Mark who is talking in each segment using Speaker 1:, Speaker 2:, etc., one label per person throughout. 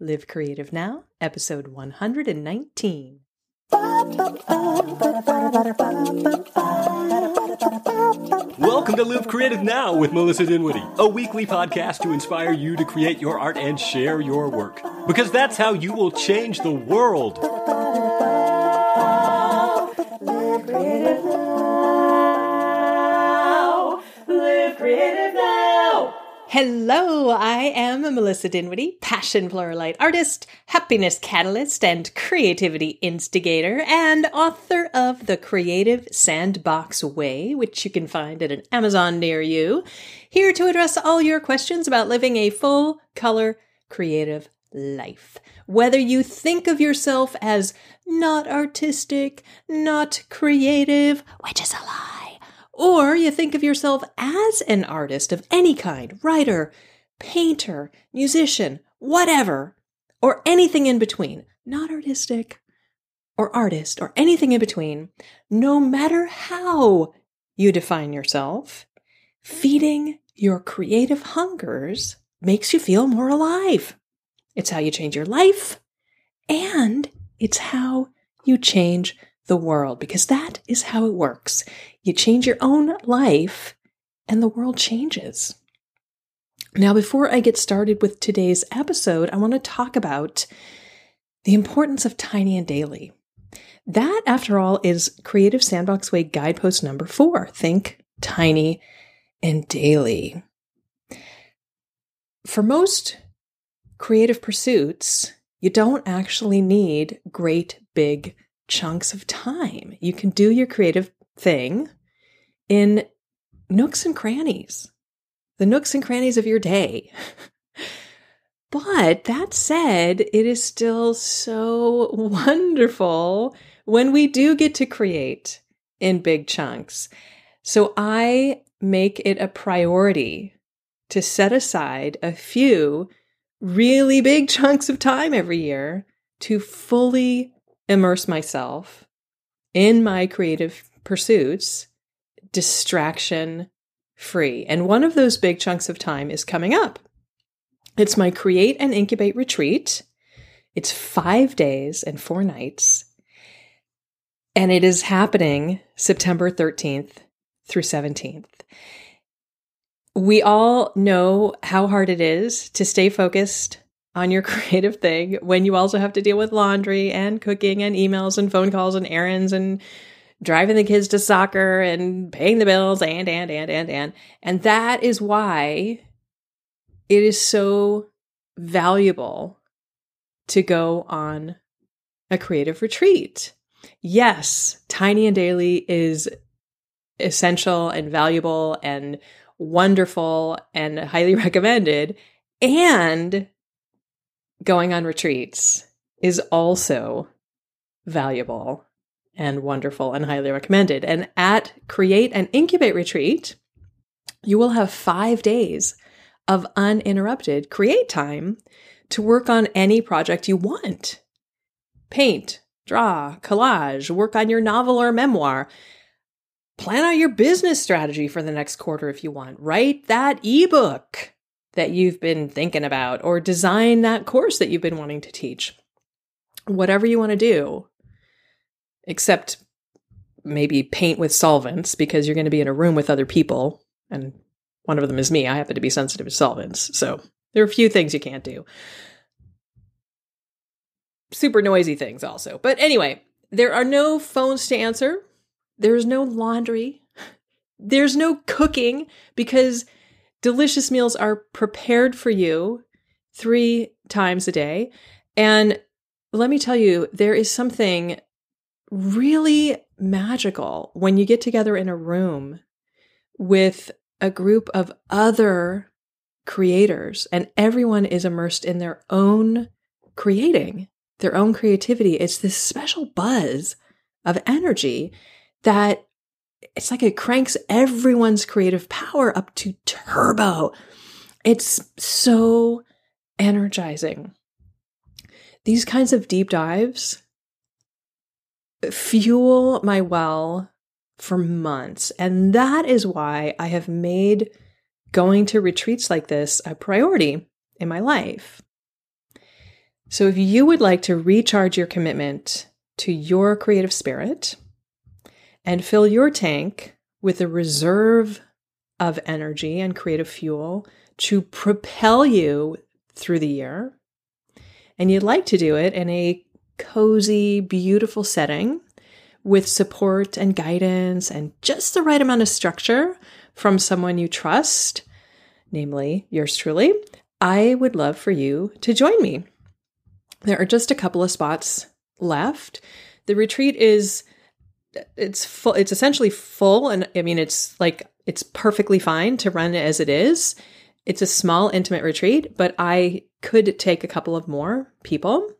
Speaker 1: Live Creative Now, episode 119.
Speaker 2: Welcome to Live Creative Now with Melissa Dinwiddie, a weekly podcast to inspire you to create your art and share your work. Because that's how you will change the world.
Speaker 3: Live creative now.
Speaker 1: Hello, I am Melissa Dinwiddie, passion pluralist artist, happiness catalyst, and creativity instigator, and author of The Creative Sandbox Way, which you can find at an Amazon near you. Here to address all your questions about living a full color creative life. Whether you think of yourself as not artistic, not creative, which is a lie or you think of yourself as an artist of any kind writer, painter, musician, whatever, or anything in between, not artistic or artist or anything in between, no matter how you define yourself, feeding your creative hungers makes you feel more alive. It's how you change your life, and it's how you change the world because that is how it works. You change your own life and the world changes. Now, before I get started with today's episode, I want to talk about the importance of tiny and daily. That, after all, is Creative Sandbox Way guidepost number four. Think tiny and daily. For most creative pursuits, you don't actually need great big chunks of time. You can do your creative thing in nooks and crannies, the nooks and crannies of your day. but that said, it is still so wonderful when we do get to create in big chunks. So I make it a priority to set aside a few really big chunks of time every year to fully immerse myself in my creative pursuits, distraction free. And one of those big chunks of time is coming up. It's my Create and Incubate retreat. It's five days and four nights. And it is happening September 13th through 17th. We all know how hard it is to stay focused on your creative thing when you also have to deal with laundry and cooking and emails and phone calls and errands and driving the kids to soccer and paying the bills and and and and and and that is why it is so valuable to go on a creative retreat. Yes, tiny and daily is essential and valuable and wonderful and highly recommended and going on retreats is also valuable and wonderful and highly recommended. And at Create and Incubate Retreat, you will have five days of uninterrupted create time to work on any project you want. Paint, draw, collage, work on your novel or memoir. Plan out your business strategy for the next quarter if you want. Write that ebook that you've been thinking about or design that course that you've been wanting to teach. Whatever you want to do, except maybe paint with solvents because you're going to be in a room with other people and one of them is me. I happen to be sensitive to solvents. So there are a few things you can't do. Super noisy things also. But anyway, there are no phones to answer. There's no laundry. There's no cooking because delicious meals are prepared for you three times a day. And let me tell you, there is something really magical when you get together in a room with a group of other creators and everyone is immersed in their own creating, their own creativity. It's this special buzz of energy that it's like it cranks everyone's creative power up to turbo. It's so energizing. These kinds of deep dives fuel my well for months. And that is why I have made going to retreats like this a priority in my life. So, if you would like to recharge your commitment to your creative spirit and fill your tank with a reserve of energy and creative fuel to propel you through the year, and you'd like to do it in a cozy, beautiful setting with support and guidance and just the right amount of structure from someone you trust, namely yours truly, I would love for you to join me. There are just a couple of spots left. The retreat is it's full it's essentially full and I mean it's like it's perfectly fine to run it as it is. It's a small intimate retreat, but I could take a couple of more people.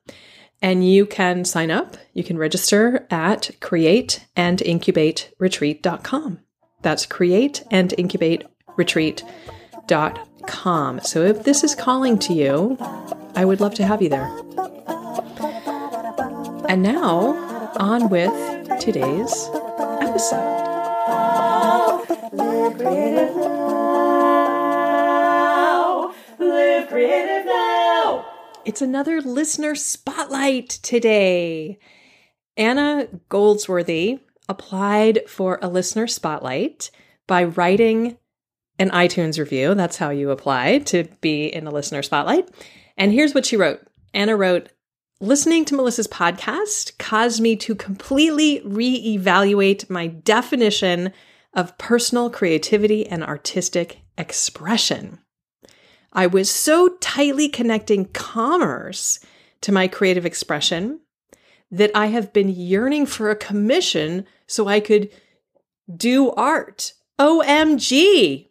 Speaker 1: And you can sign up. You can register at create and incubate createandincubateretreat.com. That's create and incubate createandincubateretreat.com. So if this is calling to you, I would love to have you there. And now, on with today's episode.
Speaker 3: Live creative now. Live creative now.
Speaker 1: It's another listener spotlight today. Anna Goldsworthy applied for a listener spotlight by writing an iTunes review. That's how you apply to be in a listener spotlight. And here's what she wrote Anna wrote, Listening to Melissa's podcast caused me to completely reevaluate my definition of personal creativity and artistic expression. I was so tightly connecting commerce to my creative expression that I have been yearning for a commission so I could do art. OMG!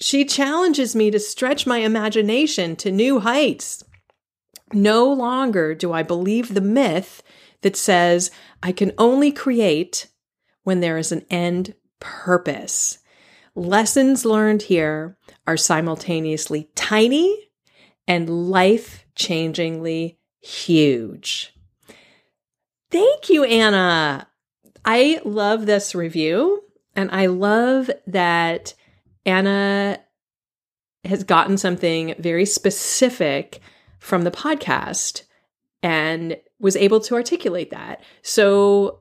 Speaker 1: She challenges me to stretch my imagination to new heights. No longer do I believe the myth that says I can only create when there is an end purpose. Lessons learned here are simultaneously tiny and life changingly huge. Thank you, Anna. I love this review, and I love that Anna has gotten something very specific from the podcast and was able to articulate that. So,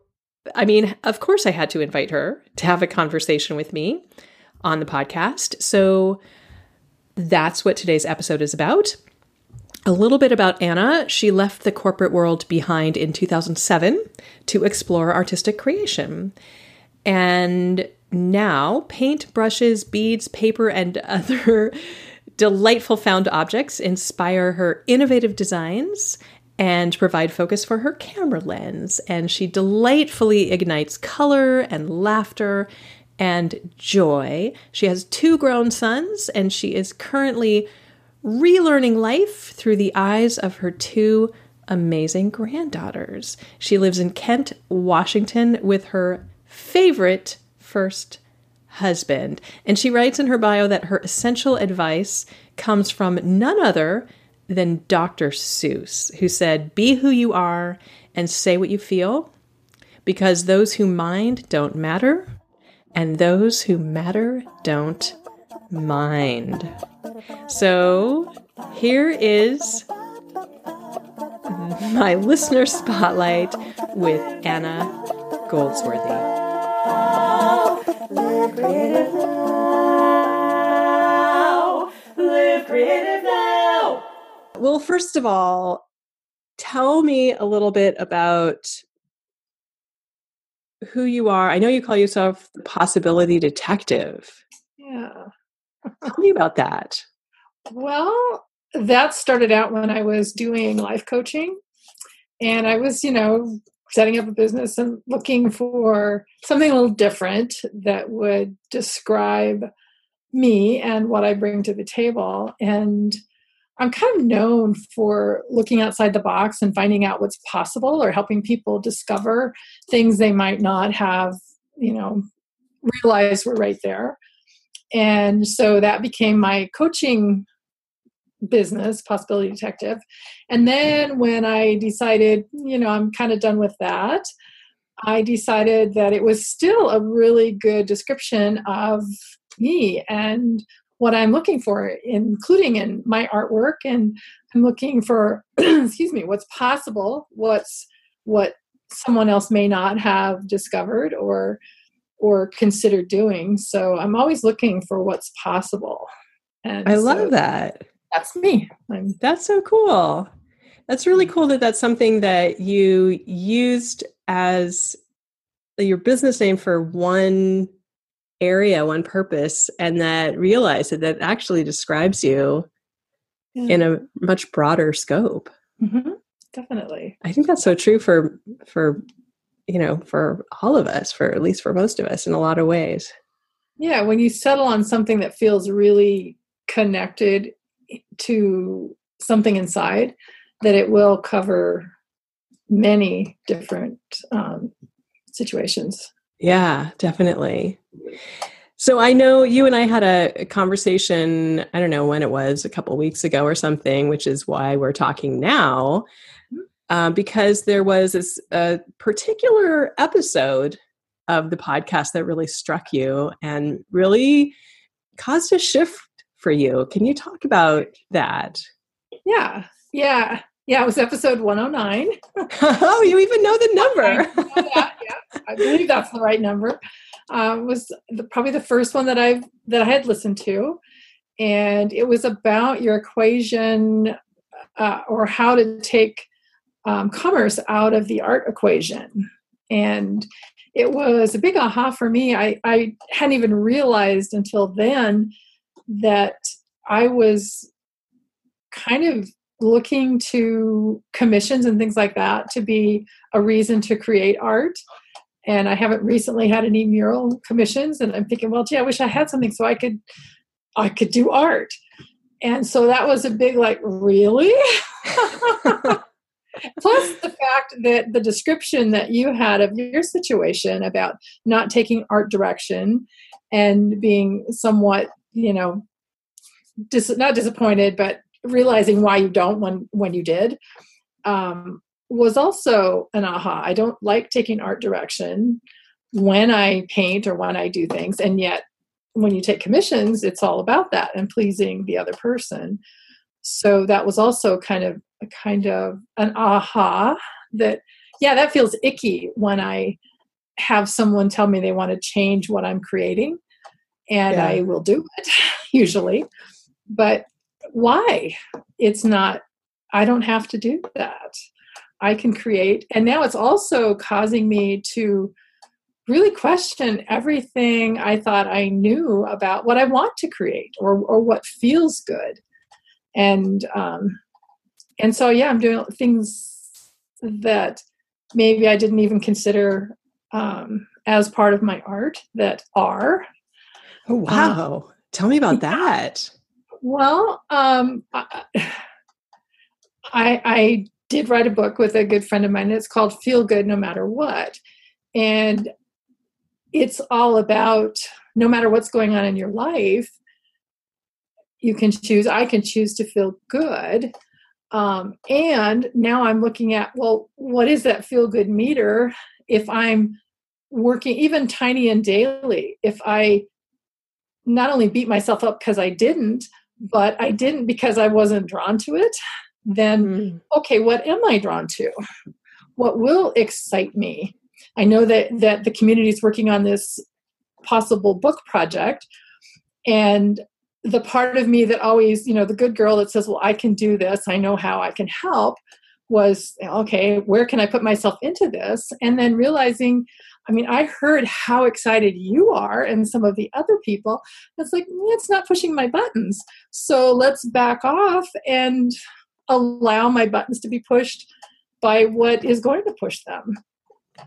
Speaker 1: I mean, of course, I had to invite her to have a conversation with me on the podcast. So, that's what today's episode is about. A little bit about Anna. She left the corporate world behind in 2007 to explore artistic creation. And now, paint, brushes, beads, paper, and other delightful found objects inspire her innovative designs and provide focus for her camera lens. And she delightfully ignites color and laughter and joy. She has two grown sons, and she is currently relearning life through the eyes of her two amazing granddaughters. She lives in Kent, Washington with her favorite first husband. And she writes in her bio that her essential advice comes from none other than Dr. Seuss, who said, Be who you are and say what you feel, because those who mind don't matter, and those who matter don't mind. So here is my listener spotlight with Anna Goldsworthy.
Speaker 3: Live creative now. Live creative now.
Speaker 1: Well, first of all, tell me a little bit about who you are. I know you call yourself the possibility detective.
Speaker 4: Yeah.
Speaker 1: Tell me about that.
Speaker 4: Well, that started out when I was doing life coaching. And I was, you know, setting up a business and looking for something a little different that would describe me and what I bring to the table. And I'm kind of known for looking outside the box and finding out what's possible or helping people discover things they might not have, you know, realized were right there. And so that became my coaching business, Possibility Detective. And then mm-hmm. when I decided, you know, I'm kind of done with that, I decided that it was still a really good description of me and what I'm looking for, including in my artwork, and I'm looking for, excuse me, what's possible, what's what someone else may not have discovered or or considered doing. So I'm always looking for what's possible.
Speaker 1: And I so love that.
Speaker 4: That's me. I'm,
Speaker 1: that's so cool. That's really cool that that's something that you used as your business name for one area, one purpose, and that realize that that actually describes you yeah. in a much broader scope.
Speaker 4: Mm-hmm. Definitely.
Speaker 1: I think that's so true for for you know for all of us, for at least for most of us, in a lot of ways.
Speaker 4: Yeah, when you settle on something that feels really connected to something inside, that it will cover many different um, situations.
Speaker 1: Yeah, definitely. So I know you and I had a, conversation, I don't know when it was, a couple weeks ago or something, which is why we're talking now, uh, because there was this a particular episode of the podcast that really struck you and really caused a shift for you. Can you talk about that?
Speaker 4: Yeah, yeah. Yeah, it was episode 109.
Speaker 1: oh, you even know the number.
Speaker 4: I, yeah, I believe that's the right number. Uh, was the, probably the first one that I've that I had listened to, and it was about your equation uh, or how to take um, commerce out of the art equation. And it was a big aha for me. I, I hadn't even realized until then that I was kind of looking to commissions and things like that to be a reason to create art. And I haven't recently had any mural commissions, and I'm thinking, well, gee, I wish I had something so I could, I could do art. And so that was a big like, really? Plus the fact that the description that you had of your situation about not taking art direction and being somewhat, you know, dis- not disappointed, but realizing why you don't when when you did um, was also an aha. I don't like taking art direction when I paint or when I do things, and yet when you take commissions, it's all about that and pleasing the other person. So that was also kind of a kind of an aha that yeah, that feels icky when I have someone tell me they want to change what I'm creating, and yeah. I will do it usually. But why it's not i don't have to do that i can create and now it's also causing me to really question everything i thought i knew about what i want to create or or what feels good and um and so yeah i'm doing things that maybe i didn't even consider um as part of my art that are
Speaker 1: oh wow um, tell me about that
Speaker 4: well, um, I, I did write a book with a good friend of mine. It's called Feel Good No Matter What. And it's all about no matter what's going on in your life, you can choose, I can choose to feel good. Um, and now I'm looking at, well, what is that feel good meter if I'm working even tiny and daily? If I not only beat myself up because I didn't, but I didn't because I wasn't drawn to it, then mm. okay, what am I drawn to? What will excite me? I know that that the community is working on this possible book project and the part of me that always, you know, the good girl that says, "Well, I can do this. I know how I can help." was okay, where can I put myself into this? And then realizing I mean, I heard how excited you are and some of the other people. It's like, it's not pushing my buttons. So let's back off and allow my buttons to be pushed by what is going to push them.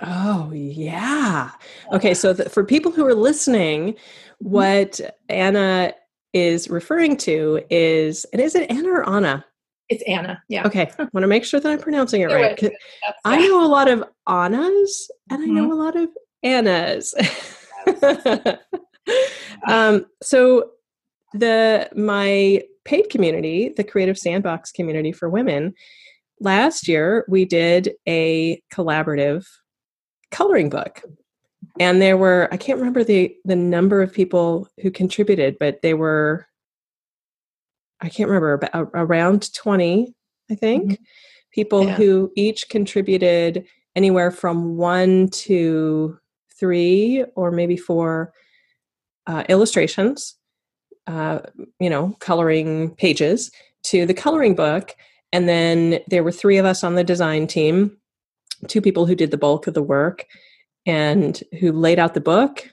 Speaker 1: Oh, yeah. Okay, so the, for people who are listening, mm-hmm. what Anna is referring to is, and is it Anna or Anna?
Speaker 4: It's Anna. Yeah.
Speaker 1: Okay. I want to make sure that I'm pronouncing it right. I know a lot of Annas and mm-hmm. I know a lot of Annas. um, so the my paid community, the Creative Sandbox community for women, last year we did a collaborative coloring book. And there were I can't remember the the number of people who contributed, but they were I can't remember, but around 20, I think, mm-hmm. people yeah. who each contributed anywhere from one to three or maybe four uh, illustrations, uh, you know, coloring pages to the coloring book. And then there were three of us on the design team, two people who did the bulk of the work and who laid out the book.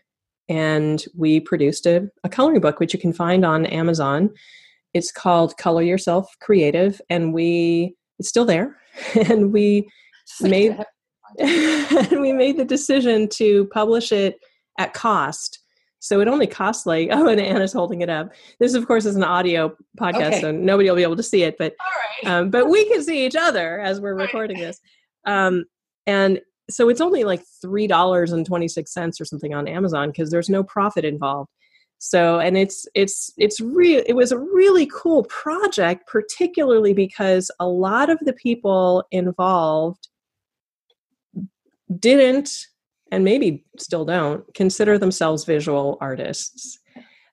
Speaker 1: And we produced a, a coloring book, which you can find on Amazon. It's called Color Yourself Creative. And we, it's still there. and we made and we made the decision to publish it at cost. So it only costs like oh, and Anna's holding it up. This, of course, is an audio podcast, okay. so nobody will be able to see it, but um, but we can see each other as we're recording this. Um, and so it's only like three dollars and twenty six cents or something on Amazon because there's no profit involved. So and it's it's it's real. It was a really cool project, particularly because a lot of the people involved didn't and maybe still don't consider themselves visual artists.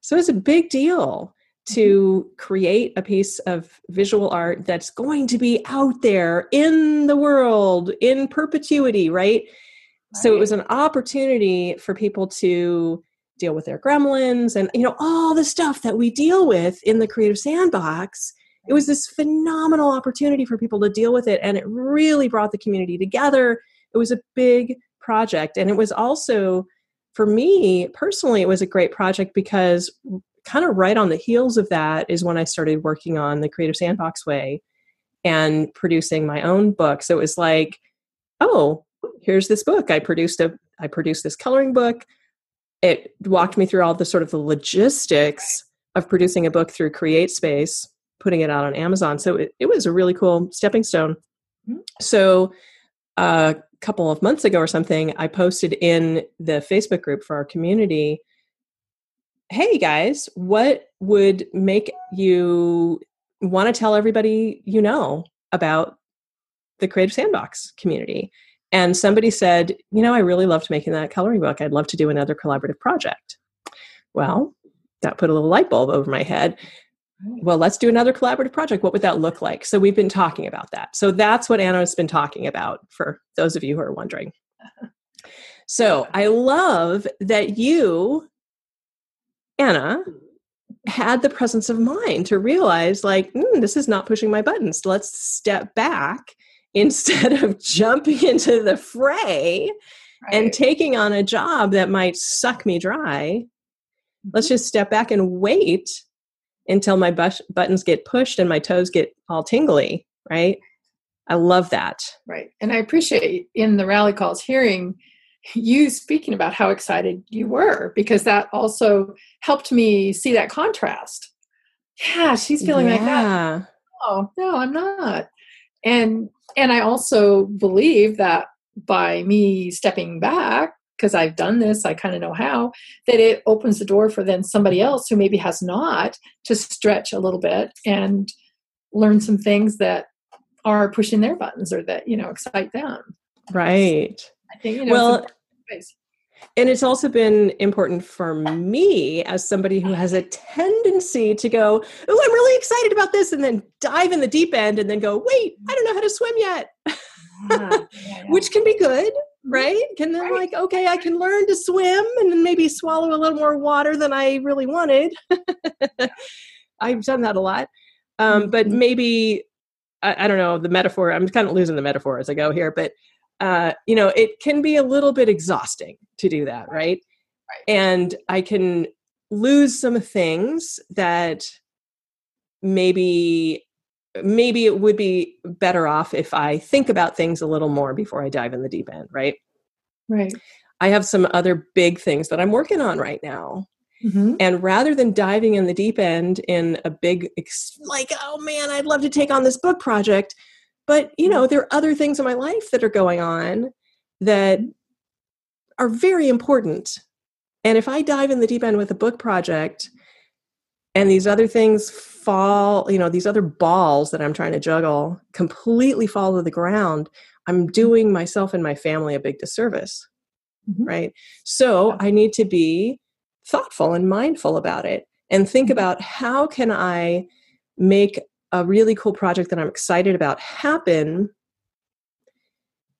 Speaker 1: So it's a big deal to mm-hmm. create a piece of visual art that's going to be out there in the world in perpetuity, right? right? So it was an opportunity for people to deal with their gremlins and you know all the stuff that we deal with in the creative sandbox. It was this phenomenal opportunity for people to deal with it and it really brought the community together. It was a big project and it was also for me personally it was a great project because kind of right on the heels of that is when i started working on the creative sandbox way and producing my own book. So it was like oh here's this book. I produced a i produced this coloring book it walked me through all the sort of the logistics of producing a book through CreateSpace putting it out on amazon so it, it was a really cool stepping stone mm-hmm. so a couple of months ago or something, I posted in the Facebook group for our community Hey guys, what would make you want to tell everybody you know about the Creative Sandbox community? And somebody said, You know, I really loved making that coloring book. I'd love to do another collaborative project. Well, that put a little light bulb over my head well, let's do another collaborative project. What would that look like? So we've been talking about that. So that's what Anna's been talking about for those of you who are wondering. So I love that you, Anna, had the presence of mind to realize, like, mm, this is not pushing my buttons. Let's step back instead of jumping into the fray right. and taking on a job that might suck me dry. Let's mm-hmm. just step back and wait until my bush, buttons get pushed and my toes get all tingly, right? I love that.
Speaker 4: Right. And I appreciate in the rally calls hearing you speaking about how excited you were because that also helped me see that contrast. Yeah, she's feeling yeah. like that. Oh, no, I'm not. And and I also believe that by me stepping back because I've done this, I kind of know how, that it opens the door for then somebody else who maybe has not to stretch a little bit and learn some things that are pushing their buttons or that, you know, excite them.
Speaker 1: Right. I think, you know, well, and it's also been important for me as somebody who has a tendency to go, Oh, I'm really excited about this, and then dive in the deep end and then go, Wait, I don't know how to swim yet. Yeah, yeah. Which can be good, right? Can then right. like, okay, I can learn to swim and then maybe swallow a little more water than I really wanted. I've done that a lot. Um, but mm-hmm. maybe I, I, don't know the metaphor. I'm kind of losing the metaphor as I go here, but uh, you know, it can be a little bit exhausting to do that, right? right? And I can lose some things that maybe maybe it would be better off if I think about things a little more before I dive in the deep end, right?
Speaker 4: Right.
Speaker 1: I have some other big things that I'm working on right now. Mm-hmm. And rather than diving in the deep end in a big, like, oh man, I'd love to take on this book project. But, you know, there are other things in my life that are going on that are very important. And if I dive in the deep end with a book project and these other things fall, you know, these other balls that I'm trying to juggle completely fall to the ground, I'm doing myself and my family a big disservice. Mm-hmm. Right. So I need to be thoughtful and mindful about it and think mm-hmm. about how can I make a really cool project that I'm excited about happen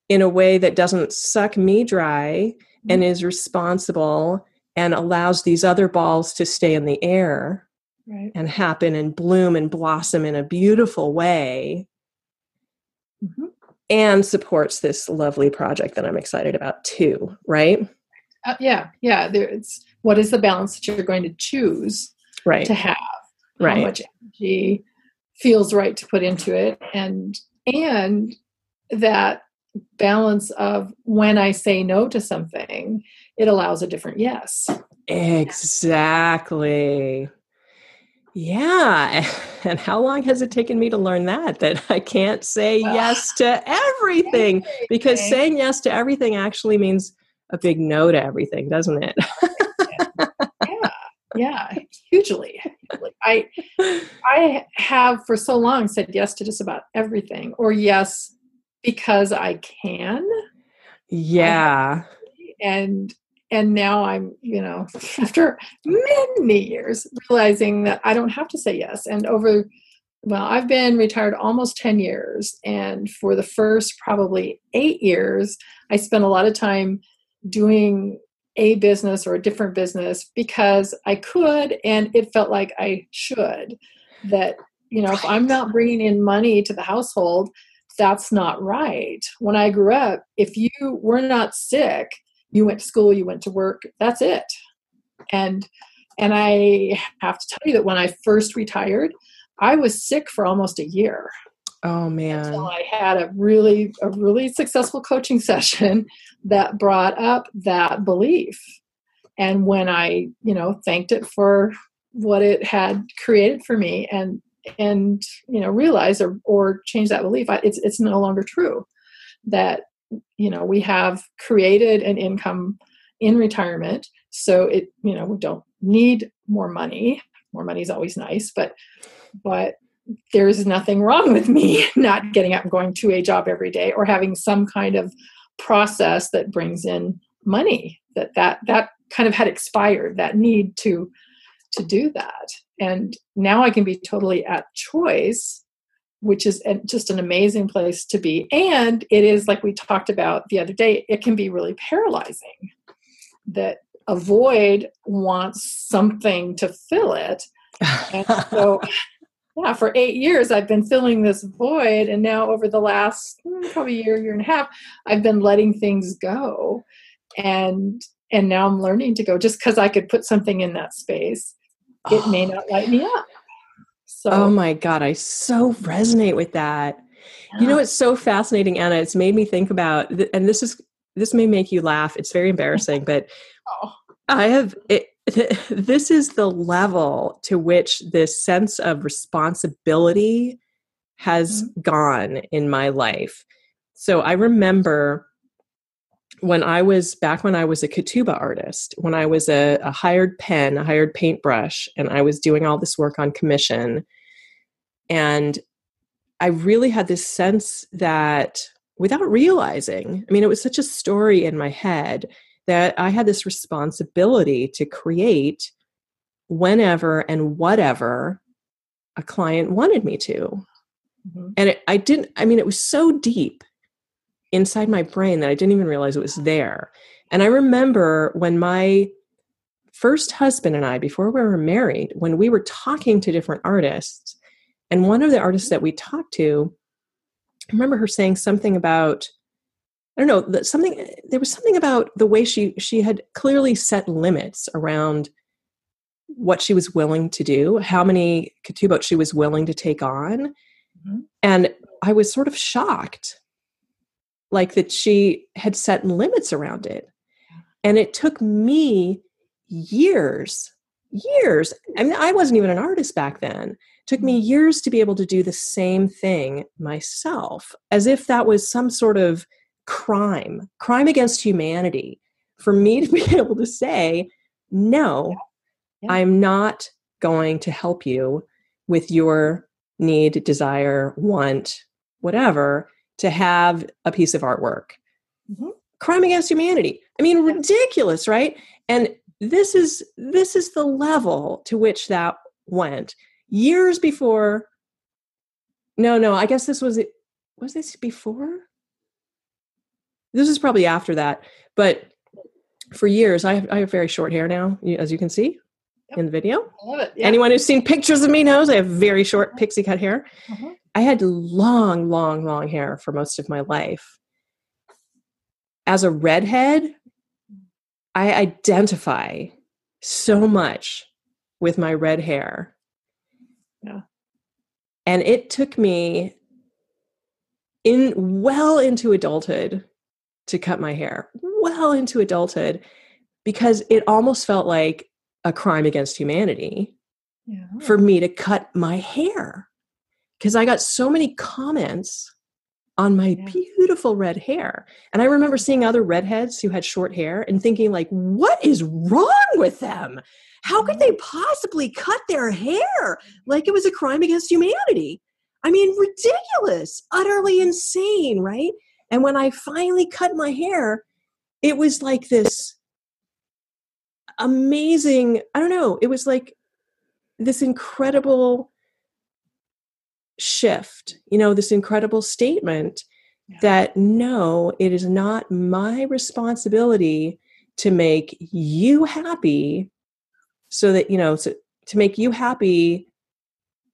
Speaker 1: in a way that doesn't suck me dry and
Speaker 4: Mm-hmm.
Speaker 1: is responsible and allows these other balls to stay in the air
Speaker 4: Right.
Speaker 1: and happen and bloom and blossom in a beautiful way
Speaker 4: Mhm.
Speaker 1: and supports this lovely project that I'm excited about too, right?
Speaker 4: Uh, yeah, yeah. There, it's what is the balance that you're going to choose
Speaker 1: Right.
Speaker 4: to have?
Speaker 1: Right.
Speaker 4: How much energy feels right to put into it, and and that balance of when I say no to something, it allows a different yes.
Speaker 1: Exactly. Yeah. And how long has it taken me to learn that? That I can't say yes to everything because saying yes to everything actually means a big no to everything, doesn't it?
Speaker 4: yeah, hugely. I I have for so long said yes to just about everything, or yes because I can.
Speaker 1: yeah.
Speaker 4: and and now i'm you know after many years realizing that i don't have to say yes and over well i've been retired almost 10 years and for the first probably eight years i spent a lot of time doing a business or a different business because i could and it felt like i should. That you know if i'm not bringing in money to the household that's not right. When i grew up if you were not sick you went to school you went to work that's it. And and i have to tell you that when i first retired i was sick for almost a year
Speaker 1: Oh man.
Speaker 4: until i had a really a really successful coaching session that brought up that belief. And when i you know thanked it for what it had created for me and and you know realize or or change that belief I, it's it's no longer true that you know we have created an income in retirement. So it you know we don't need more money. More money is always nice but but there's nothing wrong with me not getting up and going to a job every day or having some kind of process that brings in money that that that kind of had expired that need to to do that. And now i can be totally at choice which is just an amazing place to be. And it is like we talked about the other day it can be really paralyzing that a void wants something to fill it. And so yeah for eight years i've been filling this void and now over the last mm, probably year year and a half i've been letting things go and and now i'm learning to go just because i could put something in that space it may not light me up so
Speaker 1: Oh my God, I so resonate with that. You know, it's so fascinating, Anna. It's made me think about, and this is this may make you laugh. It's very embarrassing, but
Speaker 4: Oh.
Speaker 1: I have it. This is the level to which this sense of responsibility has mm-hmm. gone in my life. So I remember when I was back when I was a ketubah artist, when I was a, a hired pen, a hired paintbrush, and I was doing all this work on commission. And I really had this sense that without realizing, I mean, it was such a story in my head that I had this responsibility to create whenever and whatever a client wanted me to.
Speaker 4: Mhm.
Speaker 1: And it, I didn't, I mean, it was so deep inside my brain that I didn't even realize it was there. And I remember when my first husband and I, before we were married, when we were talking to different artists, and one of the artists that we talked to, I remember her saying something about, I don't know, something there was something about the way she she had clearly set limits around what she was willing to do, how many ketubot she was willing to take on.
Speaker 4: Mhm.
Speaker 1: And I was sort of shocked, like that she had set limits around it. And it took me years, years. I mean, I wasn't even an artist back then. It took me years to be able to do the same thing myself, as if that was some sort of crime, crime against humanity, for me to be able to say, no,
Speaker 4: Yeah.
Speaker 1: I'm not going to help you with your need, desire, want, whatever, to have a piece of artwork.
Speaker 4: Mhm.
Speaker 1: Crime against humanity. I mean, ridiculous, right? And this is this is the level to which that went. years before. No, no, I guess this was it. Was this before? This is probably after that. But for years, I have, I have very short hair now, as you can see
Speaker 4: Yep.
Speaker 1: in the video.
Speaker 4: I love it. Yeah.
Speaker 1: Anyone who's seen pictures of me knows I have very short pixie cut hair.
Speaker 4: Uh-huh.
Speaker 1: I had long, long, long hair for most of my life. As a redhead, I identify so much with my red hair.
Speaker 4: Yeah.
Speaker 1: And it took me in well into adulthood to cut my hair, well into adulthood, because it almost felt like a crime against humanity
Speaker 4: Yeah.
Speaker 1: for me to cut my hair because I got so many comments on my
Speaker 4: Yeah.
Speaker 1: beautiful red hair. And I remember seeing other redheads who had short hair and thinking like, what is wrong with them? How could they possibly cut their hair like it was a crime against humanity? I mean, ridiculous, utterly insane, right? And when I finally cut my hair, it was like this amazing, I don't know, it was like this incredible shift, you know, this incredible statement
Speaker 4: Yeah.
Speaker 1: that no, it is not my responsibility to make you happy so that, you know, so, to make you happy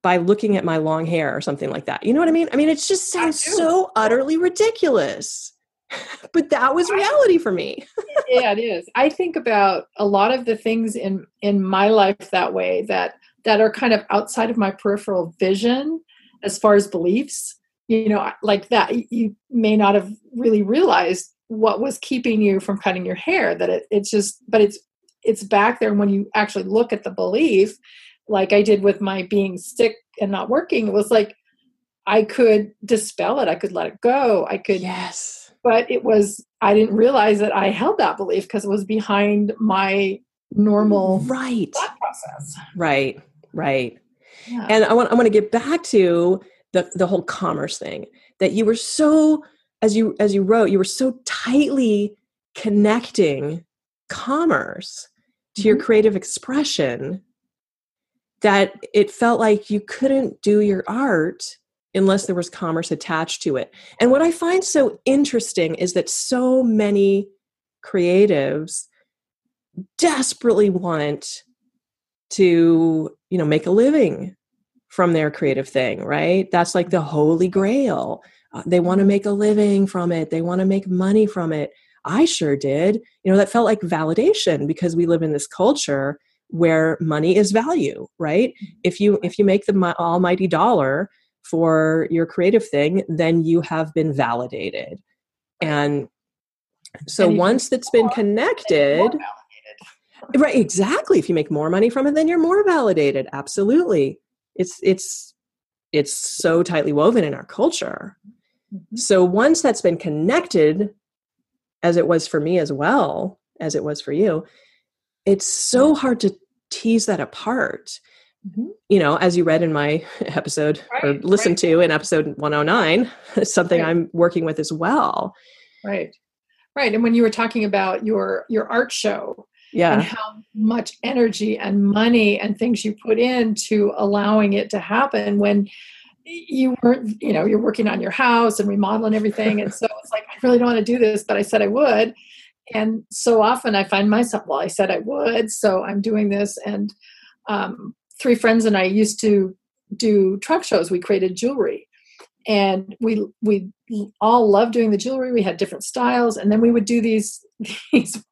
Speaker 1: by looking at my long hair or something like that. You know what I mean? I mean, it just sounds so utterly ridiculous. but that was reality for me.
Speaker 4: yeah, it is. I think about a lot of the things in in my life that way that that are kind of outside of my peripheral vision as far as beliefs. You know, like that you may not have really realized what was keeping you from cutting your hair. That it, it's just, but it's it's back there. And when you actually look at the belief, like I did with my being sick and not working, it was like I could dispel it. I could let it go. I could
Speaker 1: Yes.
Speaker 4: but it was i didn't realize that i held that belief because it was behind my normal
Speaker 1: Right.
Speaker 4: thought process
Speaker 1: Right. Right.
Speaker 4: yeah.
Speaker 1: and I want I want to get back to the the whole commerce thing that you were so as you as you wrote you were so tightly connecting commerce to your mm-hmm. creative expression that it felt like you couldn't do your art unless there was commerce attached to it. And what I find so interesting is that so many creatives desperately want to, you know, make a living from their creative thing, right? That's like the holy grail. Uh, they want to make a living from it. They want to make money from it. I sure did. You know, that felt like validation because we live in this culture where money is value, right? If you if you make the almighty dollar for your creative thing, then you have been validated. And so
Speaker 4: And
Speaker 1: once that's been connected, right exactly if you make more money from it then you're more validated absolutely it's it's it's so tightly woven in our culture
Speaker 4: Mhm.
Speaker 1: so once that's been connected as it was for me as well as it was for you it's so hard to tease that apart
Speaker 4: Mhm.
Speaker 1: you know as you read in my episode or listened
Speaker 4: right.
Speaker 1: to in episode 109 something
Speaker 4: Right.
Speaker 1: i'm working with as well
Speaker 4: right right and when you were talking about your your art show and
Speaker 1: yeah
Speaker 4: how much energy and money and things you put into allowing it to happen when you weren't you know you're working on your house and remodeling everything and so it's like i really don't want to do this but i said i would and so often i find myself well i said i would so i'm doing this. And um, three friends and i used to do trunk shows. We created jewelry. And we we all loved doing the jewelry. We had different styles. And then we would do these these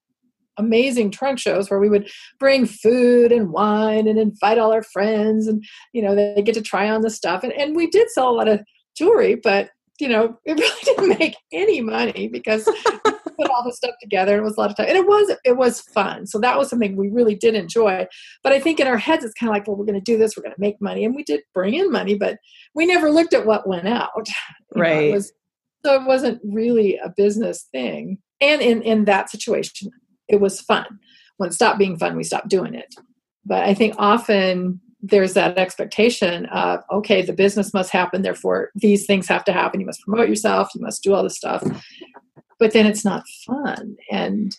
Speaker 4: amazing trunk shows where we would bring food and wine and invite all our friends. And you know they get to try on the stuff. And, and we did sell a lot of jewelry but you know it really didn't make any money because put all the stuff together and it was a lot of time. And it was it was fun. So that was something we really did enjoy. But i think in our heads it's kind of like well we're going to do this we're going to make money. And we did bring in money but we never looked at what went out. You know, it
Speaker 1: Right.
Speaker 4: was- so it wasn't really a business thing. And in in that situation it was fun. When it stopped being fun we stopped doing it. But i think often there's that expectation of okay the business must happen therefore these things have to happen. You must promote yourself you must do all this stuff but then it's not fun and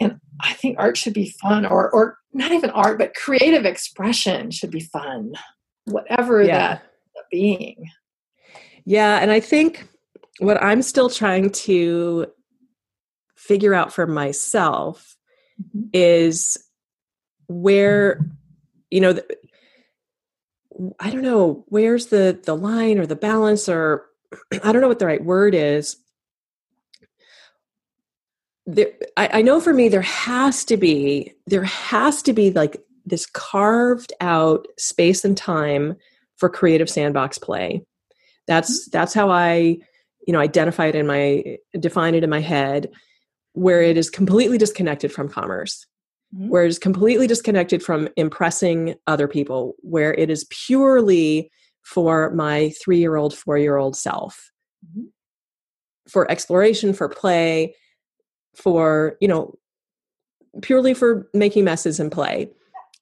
Speaker 4: and i think art should be fun or or not even art but creative expression should be fun whatever
Speaker 1: Yeah.
Speaker 4: that being.
Speaker 1: Yeah, and I think what I'm still trying to figure out for myself
Speaker 4: Mhm.
Speaker 1: is where you know the, I don't know where's the the line or the balance or I don't know what the right word is. There, I, I know for me there has to be there has to be like this carved out space and time for creative sandbox play. That's that's how I you know identify it in my define it in my head where it is completely disconnected from commerce
Speaker 4: Mhm.
Speaker 1: where it is completely disconnected from impressing other people where it is purely for my 3-year-old 4-year-old self
Speaker 4: Mhm.
Speaker 1: for exploration for play for you know purely for making messes and play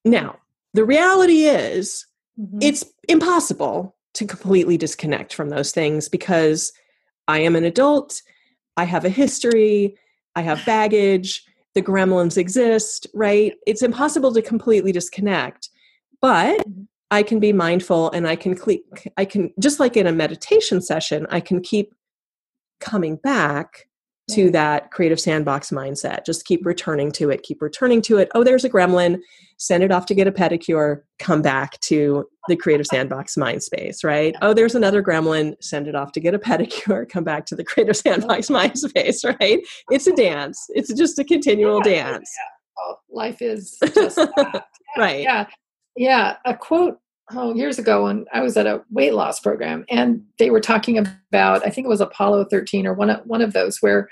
Speaker 1: now the reality is
Speaker 4: Mhm.
Speaker 1: it's impossible to completely disconnect from those things because I am an adult, I have a history, I have baggage, the gremlins exist, right? It's impossible to completely disconnect. But
Speaker 4: Mhm.
Speaker 1: I can be mindful and I can cle- I can just like in a meditation session, I can keep coming back to that creative sandbox mindset. Just keep returning to it, keep returning to it. Oh, there's a gremlin. Send it off to get a pedicure. Come back to the creative sandbox mind space, right? Oh, there's another gremlin. Send it off to get a pedicure. Come back to the creative sandbox mind space, right? It's a dance. It's just a continual
Speaker 4: Yeah,
Speaker 1: dance,
Speaker 4: Oh, life is just that.
Speaker 1: right?
Speaker 4: yeah yeah a quote oh years ago when i was at a weight loss program and they were talking about i think it was apollo 13 or one of, one of those where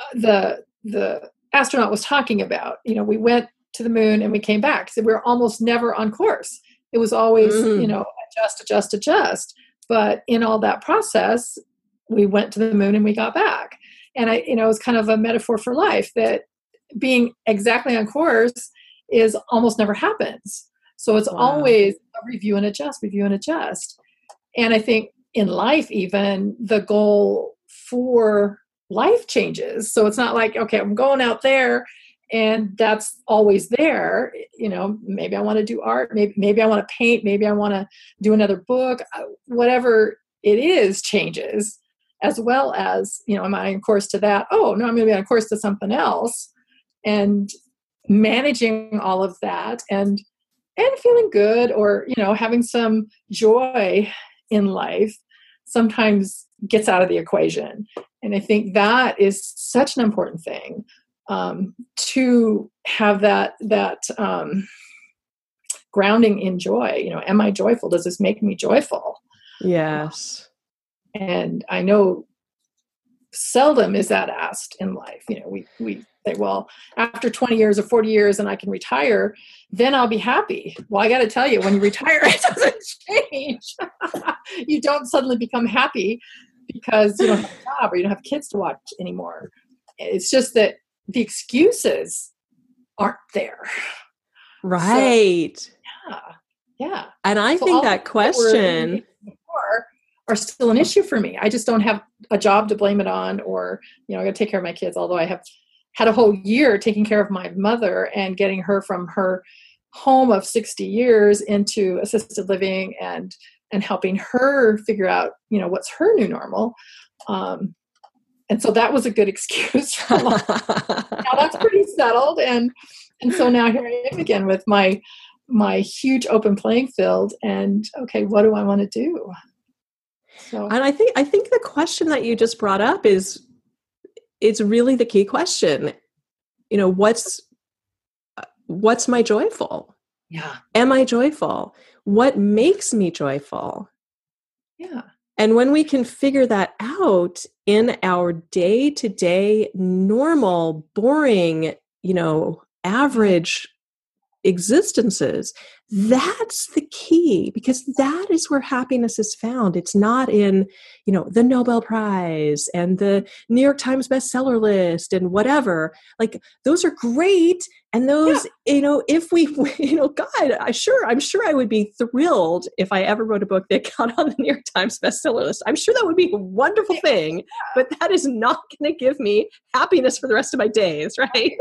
Speaker 4: uh, the the astronaut was talking about you know we went to the moon and we came back so we were almost never on course it was always
Speaker 1: Mm.
Speaker 4: you know adjust adjust adjust but in all that process we went to the moon and we got back and i you know it was kind of a metaphor for life that being exactly on course is almost never happens. So it's
Speaker 1: Wow.
Speaker 4: always review and adjust, review and adjust. And I think in life, even the goal for life changes. So it's not like, okay, I'm going out there and that's always there. You know, maybe I want to do art, maybe, maybe I want to paint, maybe I want to do another book, uh, whatever it is changes as well as, you know, am I on course to that? Oh, no, I'm going to be on course to something else and managing all of that and and feeling good or you know having some joy in life sometimes gets out of the equation. And i think that is such an important thing um, to have that that um, grounding in joy. You know am i joyful? Does this make me joyful?
Speaker 1: Yes.
Speaker 4: and i know seldom is that asked in life. You know we we say well after 20 years or 40 years and i can retire then i'll be happy well i got to tell you when you retire it doesn't change you don't suddenly become happy because you don't have a job or you don't have kids to watch anymore it's just that the excuses aren't there
Speaker 1: Right.
Speaker 4: yeah yeah
Speaker 1: and I
Speaker 4: So
Speaker 1: think that
Speaker 4: that
Speaker 1: question,
Speaker 4: before are still an issue for me. I just don't have a job to blame it on, or you know, I got to take care of my kids. Although I have had a whole year taking care of my mother and getting her from her home of 60 years into assisted living and and helping her figure out you know what's her new normal. Um, and so that was a good excuse now that's pretty settled and and so now here i am again with my my huge open playing field and okay what do i want to do? So
Speaker 1: And I think I think the question that you just brought up is it's really the key question. You know, what's what's my joyful?
Speaker 4: yeah
Speaker 1: Am I joyful? What makes me joyful?
Speaker 4: yeah
Speaker 1: And when we can figure that out in our day-to-day normal boring, you know, average existences, that's the key because that is where happiness is found. It's not in, you know, the Nobel Prize and the New York Times bestseller list and whatever. Like those are great and those, you know, if we, you know, God, I sure, I'm sure I would be thrilled if I ever wrote a book that got on the New York Times bestseller list. I'm sure that would be a wonderful thing, but that is not going to give me happiness for the rest of my days, right?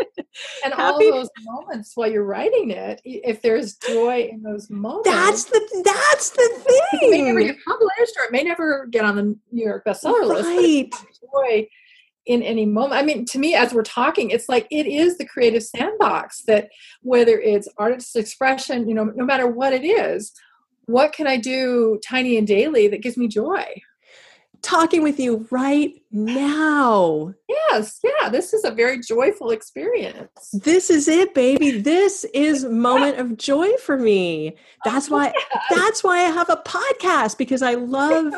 Speaker 4: and all those moments while you're writing it, if there's joy in those moments,
Speaker 1: That's the that's the thing
Speaker 4: it may never get published or it may never get on the New York bestseller list. but
Speaker 1: Right.
Speaker 4: joy in any moment. I mean, to me, as we're talking, it's like it is the creative sandbox that whether it's artist expression, you know, no matter what it is, what can I do tiny and daily that gives me joy?
Speaker 1: Talking with you right now.
Speaker 4: Yes, yeah, this is a very joyful experience.
Speaker 1: This is it, baby. This is moment of joy for me. That's oh, why that's why I have a podcast because I love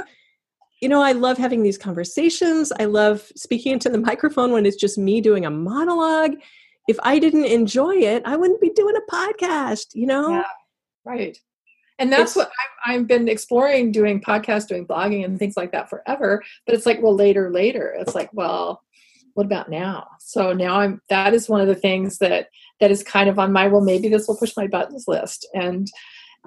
Speaker 1: you know, I love having these conversations. I love speaking into the microphone when it's just me doing a monologue. If I didn't enjoy it, I wouldn't be doing a podcast, you know?
Speaker 4: Yeah. Right. And that's
Speaker 1: It's-
Speaker 4: what I've, I've been exploring doing podcasts, doing blogging and things like that forever. But it's like, well, later, later. It's like, well, what about now? So now I'm that is one of the things that that is kind of on my well, maybe this will push my buttons list. And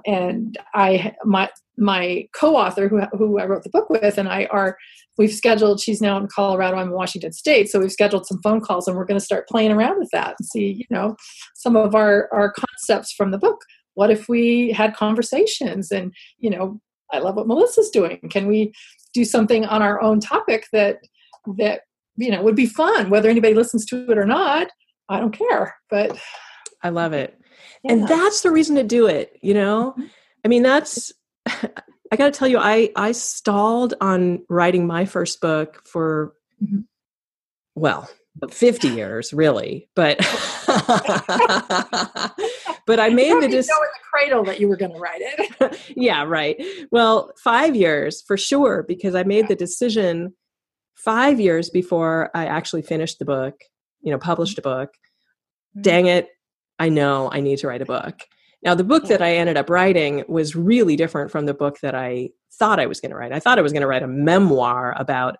Speaker 4: and I my my co-author who who I wrote the book with and I are we've scheduled she's now in Colorado I'm in Washington state so we've scheduled some phone calls and we're going to start playing around with that and see you know some of our our concepts from the book what if we had conversations and you know I love what Melissa's doing can we do something on our own topic that that you know would be fun whether anybody listens to it or not I don't care but
Speaker 1: I love it.
Speaker 4: Yeah.
Speaker 1: And that's the reason to do it, you know? I mean, that's I got to tell you I I stalled on writing my first book for
Speaker 4: Mhm.
Speaker 1: well, 50 years really, but but I made the dis-
Speaker 4: know in the cradle that you were going to write it
Speaker 1: yeah, right. Well, 5 years for sure because I made the decision 5 years before I actually finished the book, you know, published a book.
Speaker 4: Mhm.
Speaker 1: Dang it, I know I need to write a book. Now, the book that I ended up writing was really different from the book that I thought I was going to write. I thought I was going to write a memoir about,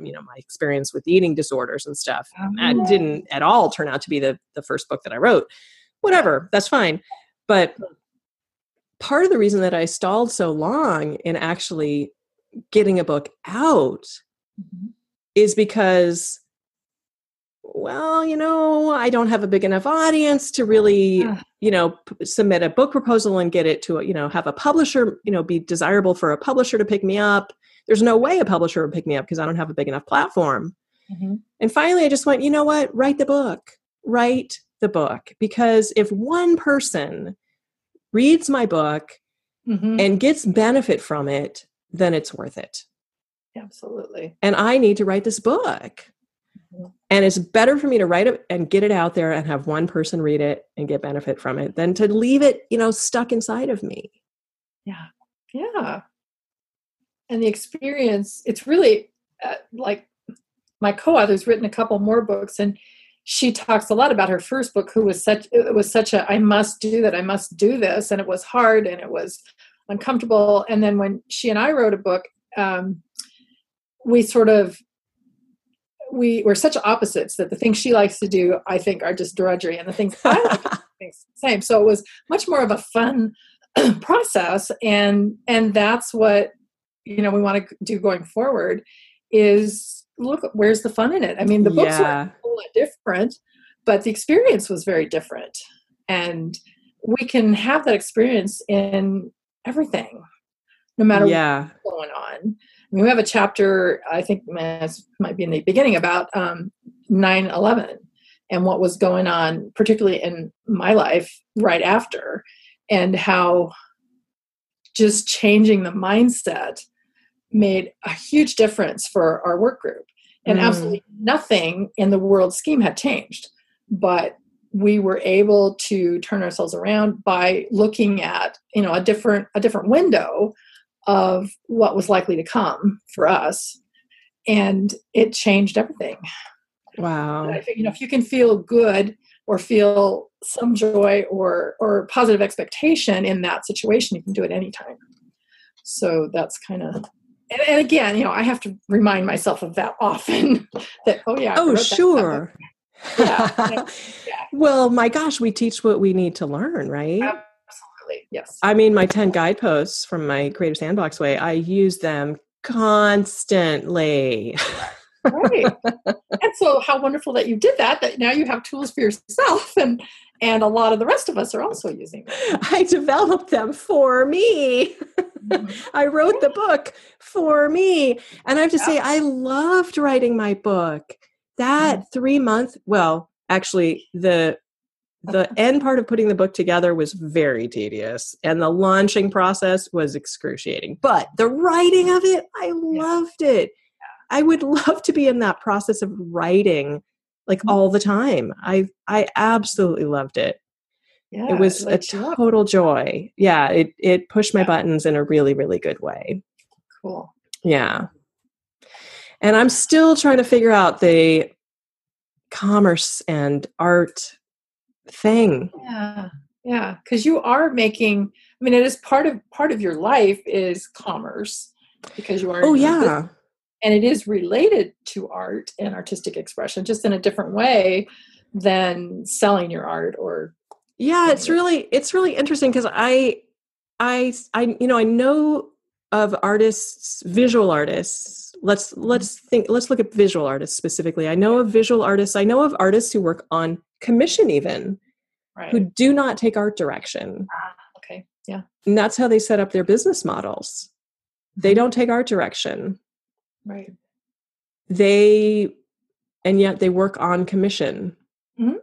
Speaker 1: you know, my experience with eating disorders and stuff. That
Speaker 4: Oh.
Speaker 1: didn't at all turn out to be the the first book that I wrote. Whatever, that's fine. But part of the reason that I stalled so long in actually getting a book out
Speaker 4: Mhm.
Speaker 1: is because well you know i don't have a big enough audience to really you know p- submit a book proposal and get it to a- you know have a publisher you know be desirable for a publisher to pick me up. There's no way a publisher would pick me up because i don't have a big enough platform.
Speaker 4: Mhm.
Speaker 1: and finally i just went you know what? Write the book. Write the book. Because if one person reads my book
Speaker 4: Mhm.
Speaker 1: and gets benefit from it then it's worth it.
Speaker 4: Absolutely.
Speaker 1: And I need to write this book. And it's better for me to write it and get it out there and have one person read it and get benefit from it than to leave it, you know, stuck inside of me.
Speaker 4: Yeah. Yeah. And the experience, it's really uh, like my co-author's written a couple more books and she talks a lot about her first book who was such it was such a I must do that I must do this and it was hard and it was uncomfortable and then when she and I wrote a book um, we sort of we were such opposites that the things she likes to do I think are just drudgery and the things I like to do same. So it was much more of a fun process and and that's what you know we want to do going forward is look where's the fun in it? I mean the books were a lot different but the experience was very different and we can have that experience in everything no matter
Speaker 1: Yeah.
Speaker 4: what's going on we have a chapter i think might be in the beginning about um, 9-11 and what was going on particularly in my life right after and how just changing the mindset made a huge difference for our work group and
Speaker 1: Mm.
Speaker 4: absolutely nothing in the world scheme had changed but we were able to turn ourselves around by looking at you know a different a different window of what was likely to come for us and it changed everything
Speaker 1: Wow.
Speaker 4: I think you know if you can feel good or feel some joy or or positive expectation in that situation, you can do it anytime. So that's kind of and, and again, you know, I have to remind myself of that often. that oh yeah,
Speaker 1: Oh, sure.
Speaker 4: Yeah, yeah.
Speaker 1: Well, my gosh, we teach what we need to learn, right?
Speaker 4: Yes.
Speaker 1: I mean, my 10 guideposts from my Creative Sandbox way, I use them constantly.
Speaker 4: right. And so, how wonderful that you did that. That now you have tools for yourself, and and a lot of the rest of us are also using them.
Speaker 1: I developed them for me.
Speaker 4: Mm-hmm.
Speaker 1: I wrote the book for me. And I have to say, I loved writing my book. That three month, well, actually, the the end part of putting the book together was very tedious and the launching process was excruciating but the writing of it i loved it. I would love to be in that process of writing like all the time. I i absolutely loved it.
Speaker 4: Yeah,
Speaker 1: it was a total joy. Yeah it it pushed my
Speaker 4: Yeah.
Speaker 1: buttons in a really really good way.
Speaker 4: Cool.
Speaker 1: yeah. And i'm still trying to figure out the commerce and art thing
Speaker 4: Yeah, yeah, because you are making. I mean, it is part of part of your life is commerce because you are.
Speaker 1: oh yeah
Speaker 4: and it is related to art and artistic expression, just in a different way than selling your art or.
Speaker 1: yeah it's really it's really interesting because i i i you know i know of artists visual artists let's let's think let's look at visual artists specifically i know of visual artists i know of artists who work on commission even
Speaker 4: Right.
Speaker 1: who do not take art direction
Speaker 4: Ah, okay. Yeah.
Speaker 1: and that's how they set up their business models they don't take art direction
Speaker 4: Right.
Speaker 1: they and yet they work on commission
Speaker 4: Mhm.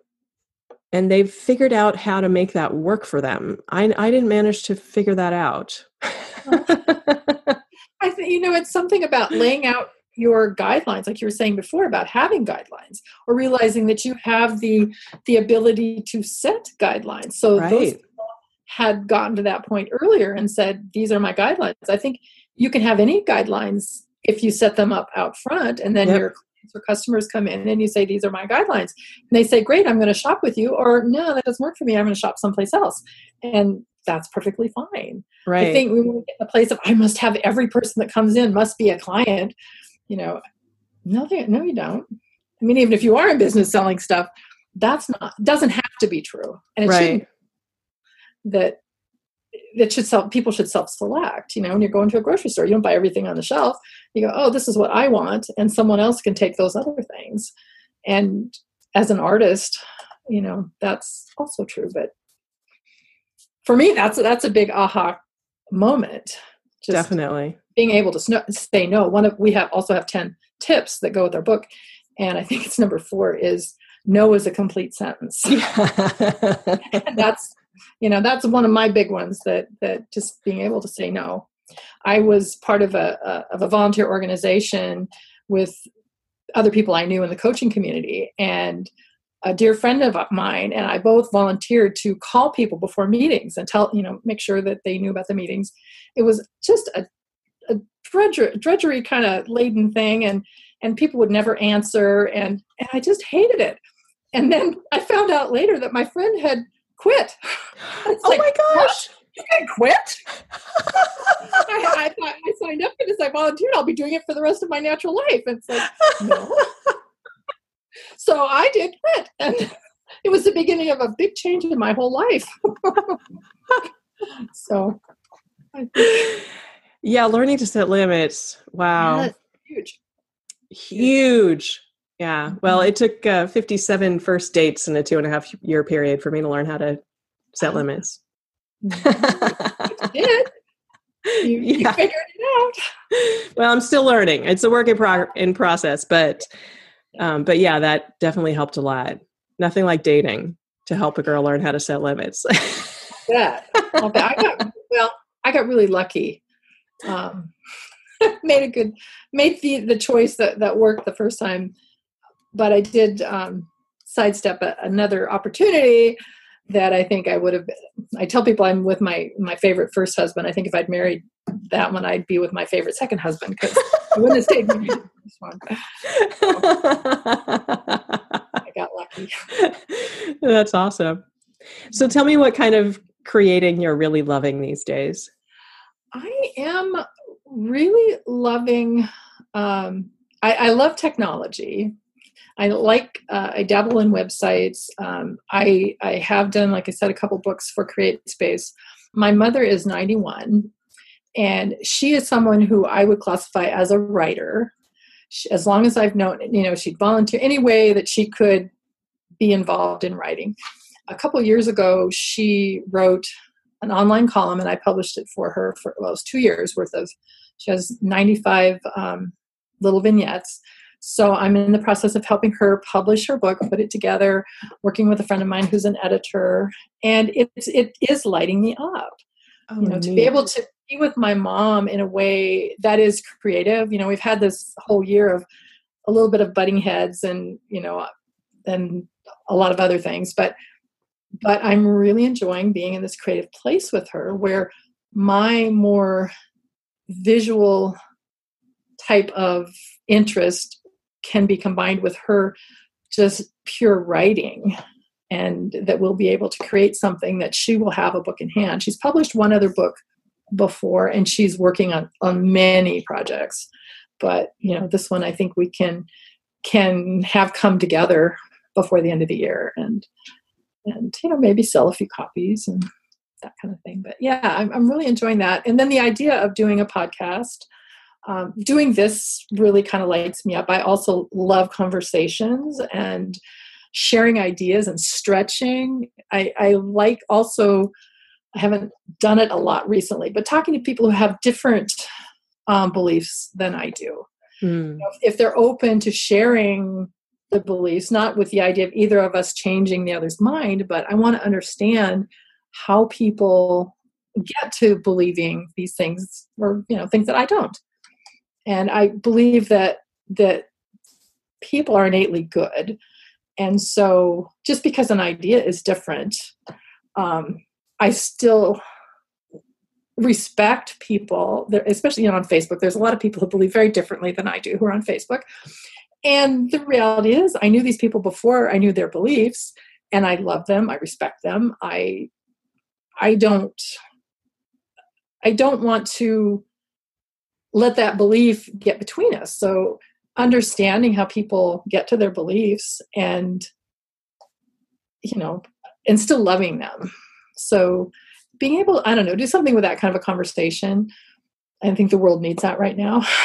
Speaker 1: and they've figured out how to make that work for them i i didn't manage to figure that out
Speaker 4: I think you know it's something about laying out your guidelines, like you were saying before about having guidelines, or realizing that you have the the ability to set guidelines. So those
Speaker 1: right
Speaker 4: people had gotten to that point earlier and said, "These are my guidelines." I think you can have any guidelines if you set them up out front, and then
Speaker 1: Yep.
Speaker 4: your clients or customers come in and you say, "These are my guidelines," and they say, "Great, I'm going to shop with you," or "No, that doesn't work for me. I'm going to shop someplace else," and that's perfectly fine.
Speaker 1: right
Speaker 4: I think we want to get in the place of I must have every person that comes in must be a client. You know, no, they, no, you don't. I mean, even if you are in business selling stuff, that's not doesn't have to be true, and it
Speaker 1: Right.
Speaker 4: That that should self people should self select. You know, when you're going to a grocery store, you don't buy everything on the shelf. You go, oh, this is what I want, and someone else can take those other things. And as an artist, you know, that's also true. But for me, that's that's a big aha moment. Just
Speaker 1: definitely
Speaker 4: being able to say no. One of we have also have ten tips that go with our book, and I think it's number four is no is a complete sentence.
Speaker 1: yeah
Speaker 4: that's you know that's one of my big ones that that just being able to say no. I was part of a, a of a volunteer organization with other people I knew in the coaching community and a dear friend of mine and I both volunteered to call people before meetings and tell you know make sure that they knew about the meetings. It was just a, a drudgery, drudgery kind of laden thing and and people would never answer and and I just hated it. And then I found out later that my friend had quit.
Speaker 1: Oh
Speaker 4: like,
Speaker 1: my gosh
Speaker 4: You can quit? I, I thought I signed up for this. I volunteered. I'll be doing it for the rest of my natural life. And it's like, no. So I did quit. And it was the beginning of a big change in my whole life. so
Speaker 1: yeah learning to set limits wow
Speaker 4: that's huge.
Speaker 1: huge yeah well
Speaker 4: Mhm.
Speaker 1: it took uh, 57 first dates in a two and a half year period for me to learn how to set limits
Speaker 4: You did. You, you figured it out.
Speaker 1: well i'm still learning it's a work in, prog- in process but um, but yeah that definitely helped a lot nothing like dating to help a girl learn how to set limits
Speaker 4: Yeah. I got well. I got really lucky. Um, made a good, made the the choice that that worked the first time, but I did um, sidestep a, another opportunity that I think I would have. I tell people I'm with my my favorite first husband. I think if I'd married that one, I'd be with my favorite second husband because I wouldn't have stayed married to this one. I got lucky.
Speaker 1: That's awesome. So tell me what kind of creating you're really loving these days.
Speaker 4: I am really loving. Um, I, I love technology. I like. Uh, I dabble in websites. Um, I I have done, like I said, a couple books for CreateSpace. My mother is 91, and she is someone who I would classify as a writer. she, as long as I've known, you know, she'd volunteer any way that she could be involved in writing. A couple years ago, she wrote an online column, and I published it for her for well, it was two years worth of. She has 95 um, little vignettes. So I'm in the process of helping her publish her book, put it together, working with a friend of mine who's an editor, and it's it is lighting me up. Oh, you know, neat. to be able to be with my mom in a way that is creative. You know, we've had this whole year of a little bit of butting heads and you know, and a lot of other things, but but I'm really enjoying being in this creative place with her where my more visual type of interest can be combined with her just pure writing and that we'll be able to create something that she will have a book in hand. She's published one other book before and she's working on on many projects. But, you know, this one I think we can can have come together before the end of the year and and you know maybe sell a few copies and that kind of thing. But yeah, I'm, I'm really enjoying that. And then the idea of doing a podcast, um, doing this really kind of lights me up. I also love conversations and sharing ideas and stretching. I, I like also, I haven't done it a lot recently, but talking to people who have different um, beliefs than I do. Mm. You know, if they're open to sharing the beliefs, not with the idea of either of us changing the other's mind, but I want to understand how people get to believing these things or you know things that I don't. And I believe that that people are innately good. And so just because an idea is different, um, I still respect people, especially you know, on Facebook. There's a lot of people who believe very differently than I do who are on Facebook. And the reality is, I knew these people before I knew their beliefs, and I love them. I respect them. I, I don't, I don't want to let that belief get between us. So understanding how people get to their beliefs and, you know, and still loving them. So being able, I don't know, do something with that kind of a conversation. I think the world needs that right now.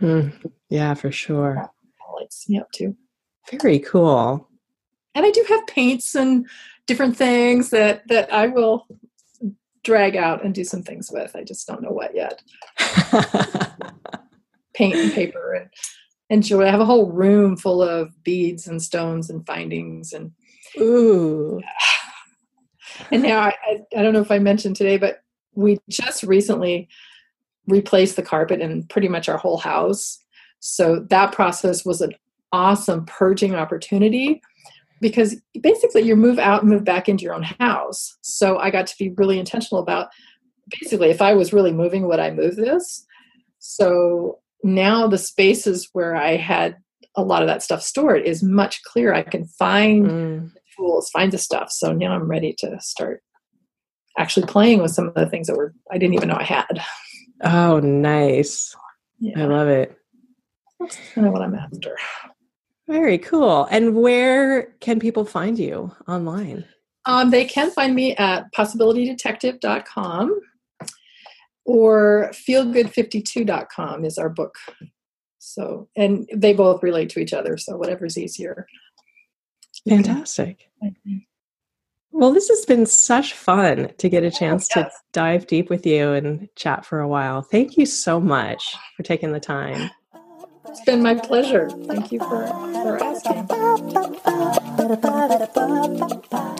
Speaker 1: Mm, yeah, for sure
Speaker 4: lights me up too.
Speaker 1: Very cool.
Speaker 4: And I do have paints and different things that that I will drag out and do some things with. I just don't know what yet. Paint and paper and enjoy. I have a whole room full of beads and stones and findings and
Speaker 1: ooh.
Speaker 4: And now I, I, don't know if I mentioned today, but we just recently replaced the carpet in pretty much our whole house. So that process was an awesome purging opportunity because basically you move out and move back into your own house. So I got to be really intentional about basically if I was really moving, would I move this? So now the spaces where I had a lot of that stuff stored is much clearer. I can find mm. Tools, find the stuff. So now I'm ready to start actually playing with some of the things that were I didn't even know I had.
Speaker 1: Oh, nice. Yeah. I love it.
Speaker 4: That's kind of what I'm after.
Speaker 1: Very cool. And where can people find you online?
Speaker 4: Um, they can find me at possibilitydetective.com or feelgood52.com is our book. So, and they both relate to each other. So, whatever's easier.
Speaker 1: Fantastic. Mm-hmm. Well, this has been such fun to get a chance oh, yes. to dive deep with you and chat for a while. Thank you so much for taking the time.
Speaker 4: It's been my pleasure. Thank you for, for asking.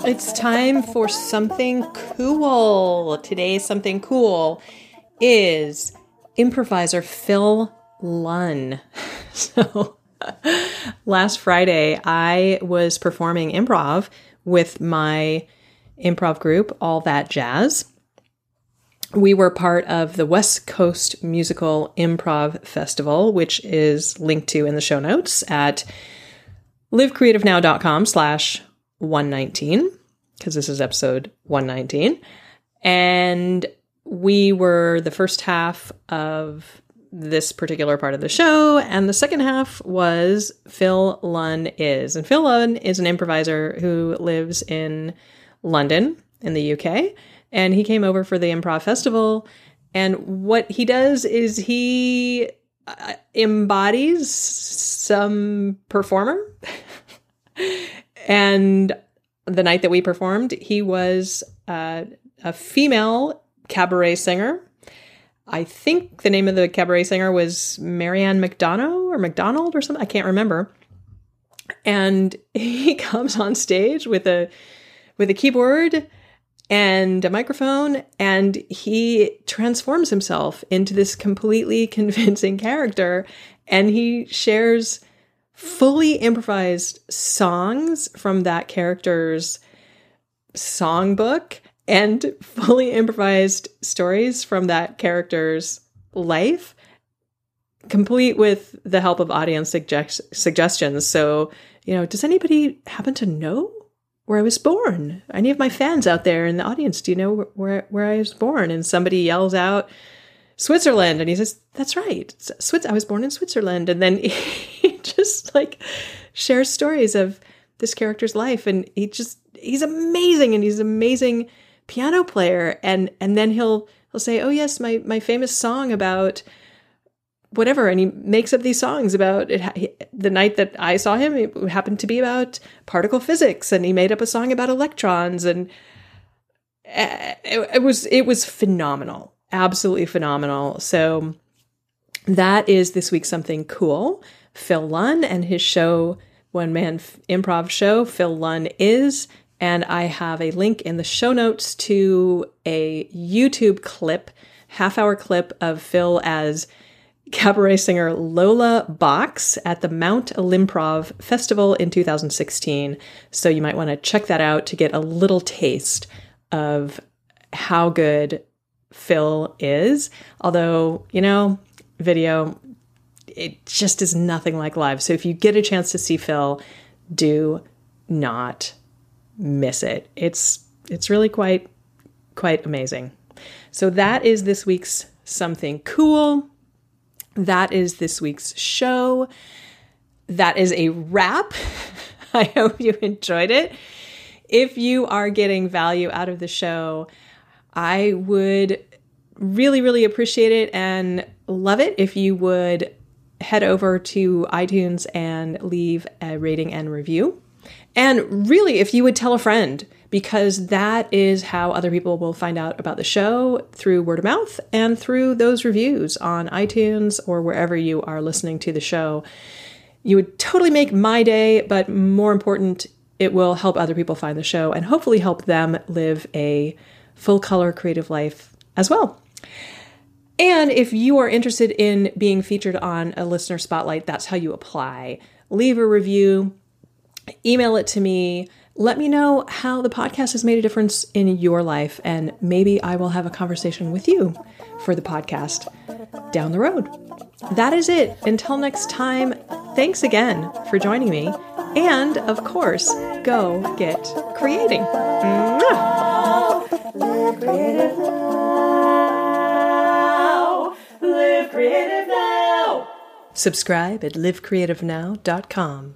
Speaker 1: It's time for something cool. Today's something cool is improviser Phil Lunn. So last Friday, I was performing improv with my improv group, All That Jazz we were part of the West Coast Musical Improv Festival, which is linked to in the show notes at livecreativenow.com slash 119, because this is episode 119. And we were the first half of this particular part of the show, and the second half was Phil Lunn is. And Phil Lunn is an improviser who lives in London in the UK and he came over for the improv festival. And what he does is he uh, embodies some performer. and the night that we performed, he was uh, a female cabaret singer. I think the name of the cabaret singer was Marianne McDonough or McDonald or something. I can't remember. And he comes on stage with a with a keyboard and a microphone and he transforms himself into this completely convincing character and he shares fully improvised songs from that character's songbook and fully improvised stories from that character's life complete with the help of audience suggest- suggestions so you know does anybody happen to know where I was born. Any of my fans out there in the audience, do you know where where I was born? And somebody yells out Switzerland, and he says, "That's right, Swiss. I was born in Switzerland." And then he just like shares stories of this character's life, and he just he's amazing, and he's amazing piano player. And and then he'll he'll say, "Oh yes, my my famous song about." whatever and he makes up these songs about it the night that i saw him it happened to be about particle physics and he made up a song about electrons and eh, it, it was it was phenomenal absolutely phenomenal so that is this week something cool phil lunn and his show one man improv show phil lunn is and i have a link in the show notes to a youtube clip half hour clip of phil as cabaret singer Lola Box at the Mount Olimprov Festival in 2016. So you might want to check that out to get a little taste of how good Phil is. Although, you know, video, it just is nothing like live. So if you get a chance to see Phil, do not miss it. It's it's really quite quite amazing. So that is this week's something cool that is this week's show. That is a wrap. I hope you enjoyed it. If you are getting value out of the show, I would really, really appreciate it and love it if you would head over to iTunes and leave a rating and review. And really, if you would tell a friend, because that is how other people will find out about the show through word of mouth and through those reviews on iTunes or wherever you are listening to the show. You would totally make my day, but more important, it will help other people find the show and hopefully help them live a full color creative life as well. And if you are interested in being featured on a listener spotlight, that's how you apply. Leave a review, email it to me. Let me know how the podcast has made a difference in your life, and maybe I will have a conversation with you for the podcast down the road. That is it. Until next time, thanks again for joining me. And of course, go get creating.
Speaker 3: Live creative now. Live creative now.
Speaker 1: Subscribe at livecreativenow.com.